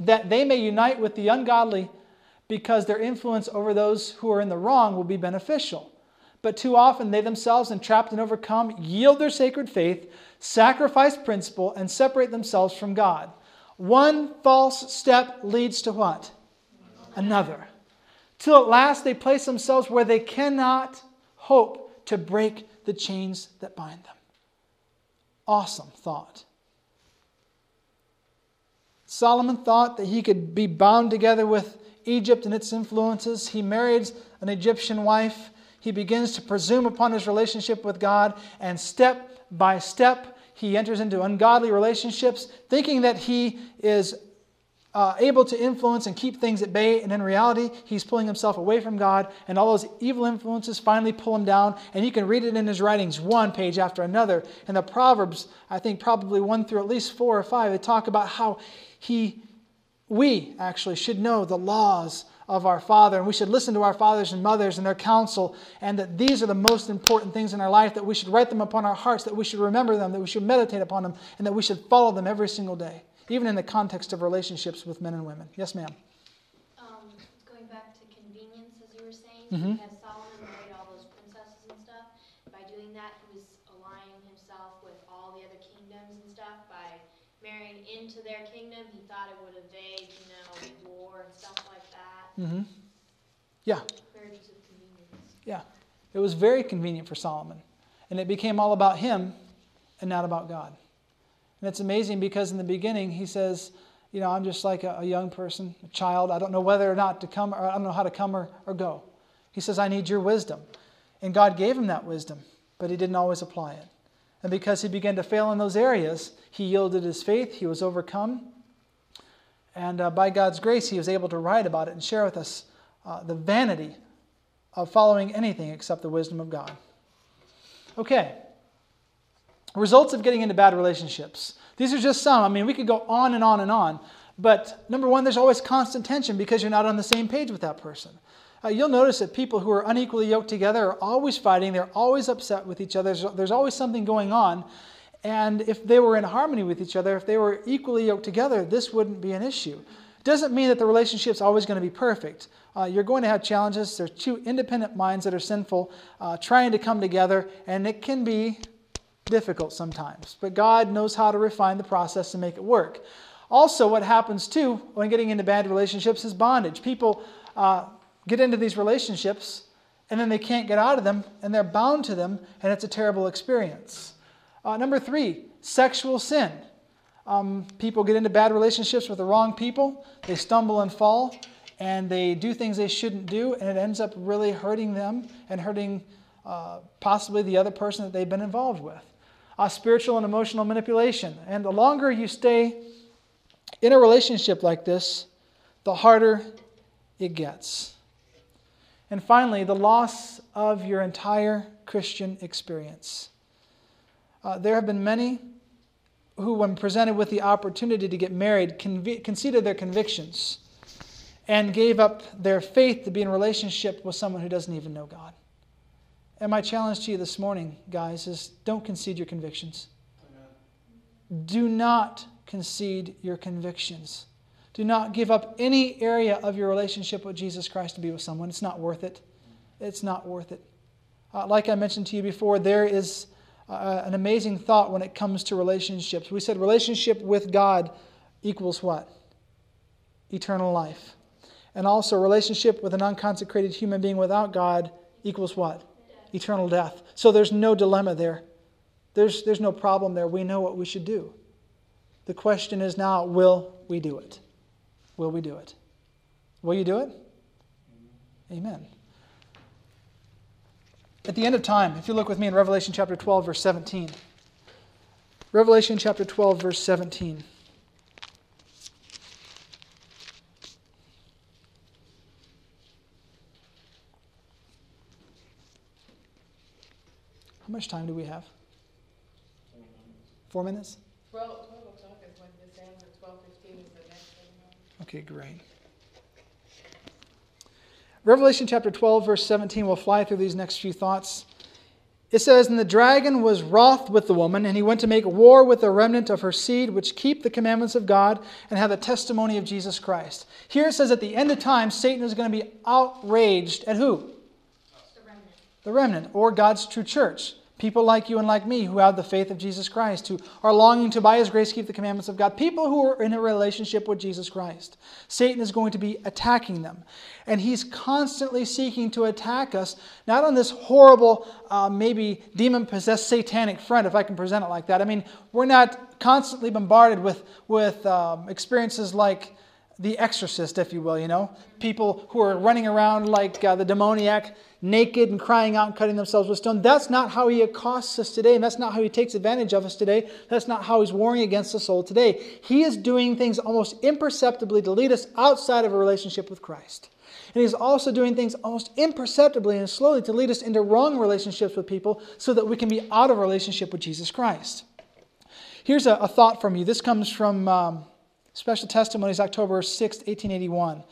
that they may unite with the ungodly because their influence over those who are in the wrong will be beneficial but too often they themselves entrapped and overcome yield their sacred faith sacrifice principle, and separate themselves from God. One false step leads to what? Another. Till at last they place themselves where they cannot hope to break the chains that bind them. Awesome thought. Solomon thought that he could be bound together with Egypt and its influences. He marries an Egyptian wife. He begins to presume upon his relationship with God, and step by step, he enters into ungodly relationships, thinking that he is uh, able to influence and keep things at bay, and in reality, he's pulling himself away from God, and all those evil influences finally pull him down. And you can read it in his writings, one page after another. And the Proverbs, I think probably one through at least four or five, they talk about how he, we actually should know the laws of our Father, and we should listen to our fathers and mothers and their counsel, and that these are the most important things in our life, that we should write them upon our hearts, that we should remember them, that we should meditate upon them, and that we should follow them every single day, even in the context of relationships with men and women. Yes, ma'am. Um, going back to convenience, as you were saying, mm-hmm. because Solomon married all those princesses and stuff. By doing that, he was aligning himself with all the other kingdoms and stuff by marrying into their kingdom, he thought it would evade, you know, war and stuff like that. Mm-hmm. Yeah. Marriages of convenience. Yeah. It was very convenient for Solomon. And it became all about him and not about God. And it's amazing because in the beginning he says, you know, I'm just like a, a young person, a child. I don't know whether or not to come, or I don't know how to come or, or go. He says, I need your wisdom. And God gave him that wisdom, but he didn't always apply it. And because he began to fail in those areas, he yielded his faith, he was overcome. And uh, by God's grace, he was able to write about it and share with us uh, the vanity of following anything except the wisdom of God. Okay. Results of getting into bad relationships. These are just some. I mean, we could go on and on and on. But number one, there's always constant tension because you're not on the same page with that person. Uh, you'll notice that people who are unequally yoked together are always fighting, they're always upset with each other, there's, there's always something going on. And if they were in harmony with each other, if they were equally yoked together, this wouldn't be an issue. It doesn't mean that the relationship's always going to be perfect. Uh, you're going to have challenges. There's two independent minds that are sinful uh, trying to come together, and it can be difficult sometimes. But God knows how to refine the process and make it work. Also, what happens too when getting into bad relationships is bondage. People uh, get into these relationships and then they can't get out of them and they're bound to them, and it's a terrible experience. Uh, number three, sexual sin. Um, people get into bad relationships with the wrong people, they stumble and fall, and they do things they shouldn't do, and it ends up really hurting them and hurting uh, possibly the other person that they've been involved with. Uh, spiritual and emotional manipulation. And the longer you stay in a relationship like this, the harder it gets. And finally, the loss of your entire Christian experience. Uh, there have been many who, when presented with the opportunity to get married, conv- conceded their convictions and gave up their faith to be in a relationship with someone who doesn't even know God. And my challenge to you this morning, guys, is don't concede your convictions. Amen. Do not concede your convictions. Do not give up any area of your relationship with Jesus Christ to be with someone. It's not worth it. It's not worth it. Uh, like I mentioned to you before, there is uh, an amazing thought when it comes to relationships. We said relationship with God equals what? Eternal life. And also, relationship with an unconsecrated human being without God equals what? Eternal death. So there's no dilemma there. There's, there's no problem there. We know what we should do. The question is now will we do it? Will we do it? Will you do it? Amen. At the end of time, if you look with me in Revelation chapter 12, verse 17. Revelation chapter 12, verse 17. How much time do we have? Four minutes? Well, 12 o'clock is when this ends, and 12:15 is the next one. Okay, great. Revelation chapter 12, verse 17, we'll fly through these next few thoughts. It says, And the dragon was wroth with the woman, and he went to make war with the remnant of her seed, which keep the commandments of God and have the testimony of Jesus Christ. Here it says at the end of time, Satan is going to be outraged at who? The remnant. The remnant, or God's true church. People like you and like me who have the faith of Jesus Christ, who are longing to, by His grace, keep the commandments of God. People who are in a relationship with Jesus Christ. Satan is going to be attacking them. And he's constantly seeking to attack us, not on this horrible, uh, maybe demon possessed satanic front, if I can present it like that. I mean, we're not constantly bombarded with, with um, experiences like the exorcist, if you will, you know? People who are running around like uh, the demoniac naked and crying out and cutting themselves with stone. That's not how he accosts us today, and that's not how he takes advantage of us today. That's not how he's warring against the soul today. He is doing things almost imperceptibly to lead us outside of a relationship with Christ. And he's also doing things almost imperceptibly and slowly to lead us into wrong relationships with people so that we can be out of relationship with Jesus Christ. Here's a, a thought from you. This comes from um, Special Testimonies, October 6, 1881.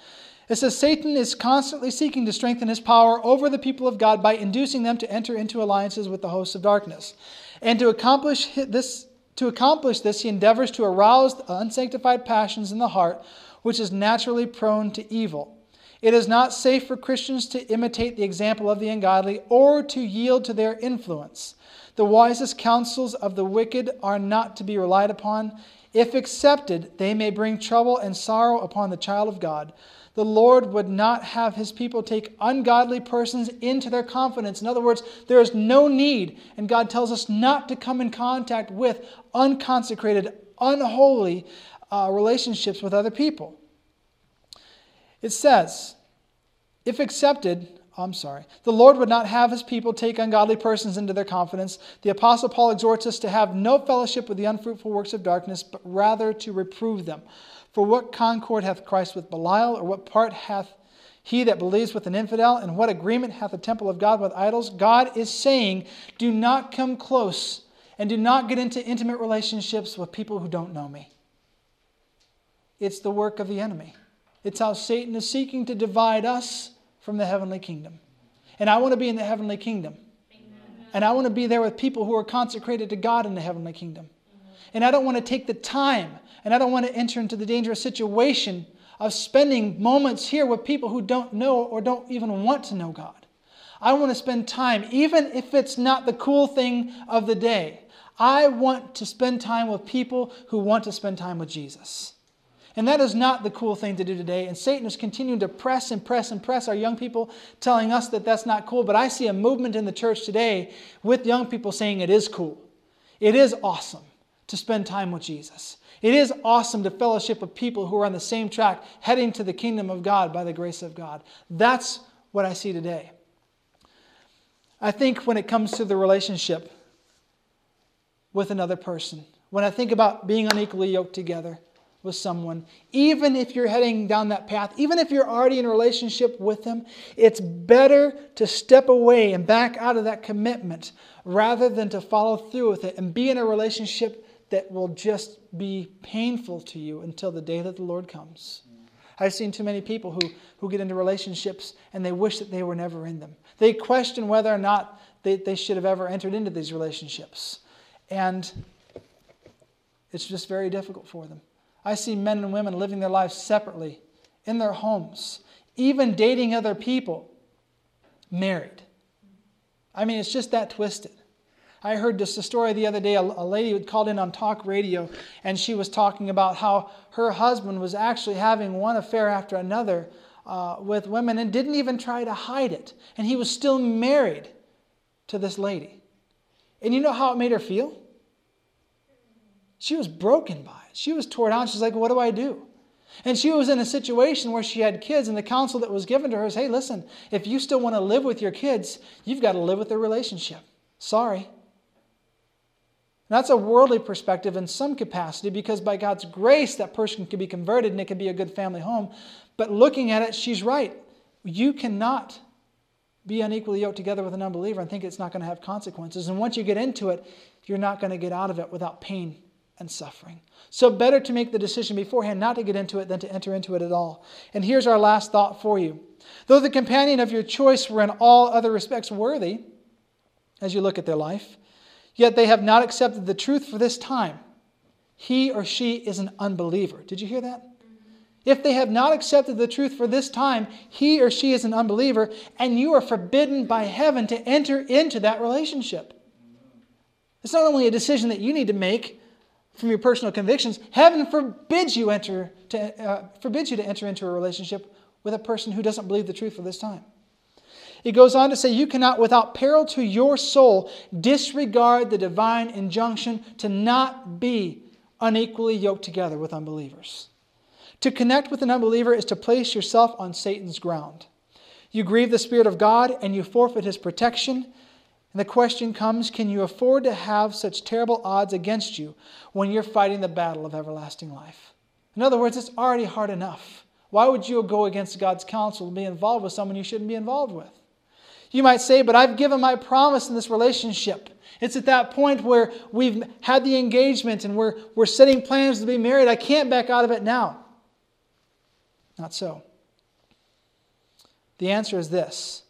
It says Satan is constantly seeking to strengthen his power over the people of God by inducing them to enter into alliances with the hosts of darkness. And to accomplish this, to accomplish this, he endeavors to arouse the unsanctified passions in the heart, which is naturally prone to evil. It is not safe for Christians to imitate the example of the ungodly or to yield to their influence. The wisest counsels of the wicked are not to be relied upon. If accepted, they may bring trouble and sorrow upon the child of God. The Lord would not have his people take ungodly persons into their confidence. In other words, there is no need, and God tells us not to come in contact with unconsecrated, unholy uh, relationships with other people. It says, if accepted, I'm sorry. The Lord would not have his people take ungodly persons into their confidence. The Apostle Paul exhorts us to have no fellowship with the unfruitful works of darkness, but rather to reprove them. For what concord hath Christ with Belial, or what part hath he that believes with an infidel, and what agreement hath the temple of God with idols? God is saying, do not come close and do not get into intimate relationships with people who don't know me. It's the work of the enemy. It's how Satan is seeking to divide us from the heavenly kingdom. And I want to be in the heavenly kingdom. Amen. And I want to be there with people who are consecrated to God in the heavenly kingdom. Amen. And I don't want to take the time and I don't want to enter into the dangerous situation of spending moments here with people who don't know or don't even want to know God. I want to spend time, even if it's not the cool thing of the day. I want to spend time with people who want to spend time with Jesus. And that is not the cool thing to do today. And Satan is continuing to press and press and press our young people, telling us that that's not cool. But I see a movement in the church today with young people saying it is cool. It is awesome to spend time with Jesus. It is awesome to fellowship with people who are on the same track, heading to the kingdom of God by the grace of God. That's what I see today. I think when it comes to the relationship with another person, when I think about being unequally yoked together, with someone, even if you're heading down that path, even if you're already in a relationship with them, it's better to step away and back out of that commitment rather than to follow through with it and be in a relationship that will just be painful to you until the day that the Lord comes. I've seen too many people who, who get into relationships and they wish that they were never in them. They question whether or not they, they should have ever entered into these relationships. And it's just very difficult for them. I see men and women living their lives separately in their homes, even dating other people, married. I mean, it's just that twisted. I heard just a story the other day. A, lady called in on talk radio, and she was talking about how her husband was actually having one affair after another uh, with women and didn't even try to hide it. And he was still married to this lady. And you know how it made her feel? She was broken by it. She was torn down. She's like, What do I do? And she was in a situation where she had kids, and the counsel that was given to her is hey, listen, if you still want to live with your kids, you've got to live with their relationship. Sorry. that's a worldly perspective in some capacity because by God's grace, that person can be converted and it can be a good family home. But looking at it, she's right. You cannot be unequally yoked together with an unbeliever and think it's not going to have consequences. And once you get into it, you're not going to get out of it without pain and suffering. So, better to make the decision beforehand not to get into it than to enter into it at all. And here's our last thought for you. Though the companion of your choice were in all other respects worthy, as you look at their life, yet they have not accepted the truth for this time. He or she is an unbeliever. Did you hear that? If they have not accepted the truth for this time, he or she is an unbeliever, and you are forbidden by heaven to enter into that relationship. It's not only a decision that you need to make, from your personal convictions, heaven forbids you enter to uh, forbids you to enter into a relationship with a person who doesn't believe the truth for this time. It goes on to say, You cannot, without peril to your soul, disregard the divine injunction to not be unequally yoked together with unbelievers. To connect with an unbeliever is to place yourself on Satan's ground. You grieve the Spirit of God and you forfeit his protection and the question comes can you afford to have such terrible odds against you when you're fighting the battle of everlasting life? In other words, it's already hard enough. Why would you go against God's counsel and be involved with someone you shouldn't be involved with? You might say, but I've given my promise in this relationship. It's at that point where we've had the engagement and we're, we're setting plans to be married. I can't back out of it now. Not so. The answer is this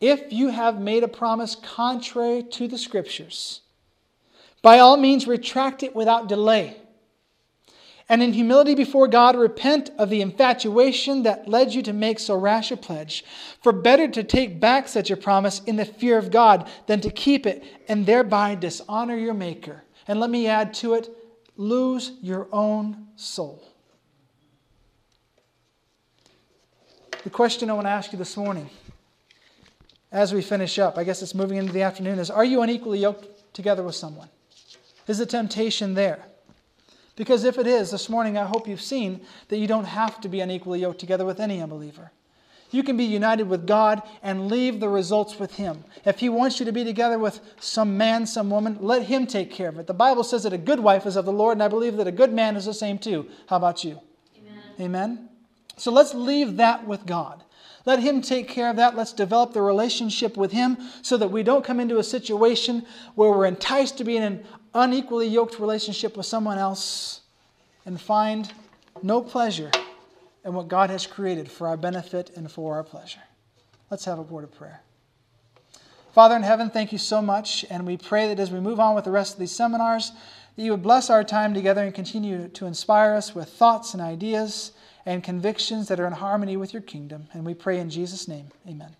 if you have made a promise contrary to the Scriptures, by all means retract it without delay. And in humility before God, repent of the infatuation that led you to make so rash a pledge. For better to take back such a promise in the fear of God than to keep it and thereby dishonor your Maker. And let me add to it, lose your own soul. The question I want to ask you this morning, as we finish up, I guess it's moving into the afternoon, is Are you unequally yoked together with someone? Is the temptation there? Because if it is, this morning I hope you've seen that you don't have to be unequally yoked together with any unbeliever. You can be united with God and leave the results with Him. If He wants you to be together with some man, some woman, let Him take care of it. The Bible says that a good wife is of the Lord, and I believe that a good man is the same too. How about you? Amen. Amen? So let's leave that with God. Let Him take care of that. Let's develop the relationship with Him so that we don't come into a situation where we're enticed to be in an unequally yoked relationship with someone else and find no pleasure in what God has created for our benefit and for our pleasure. Let's have a word of prayer. Father in heaven, thank you so much, and we pray that as we move on with the rest of these seminars, that you would bless our time together and continue to inspire us with thoughts and ideas and convictions that are in harmony with your kingdom. And we pray in Jesus' name, amen.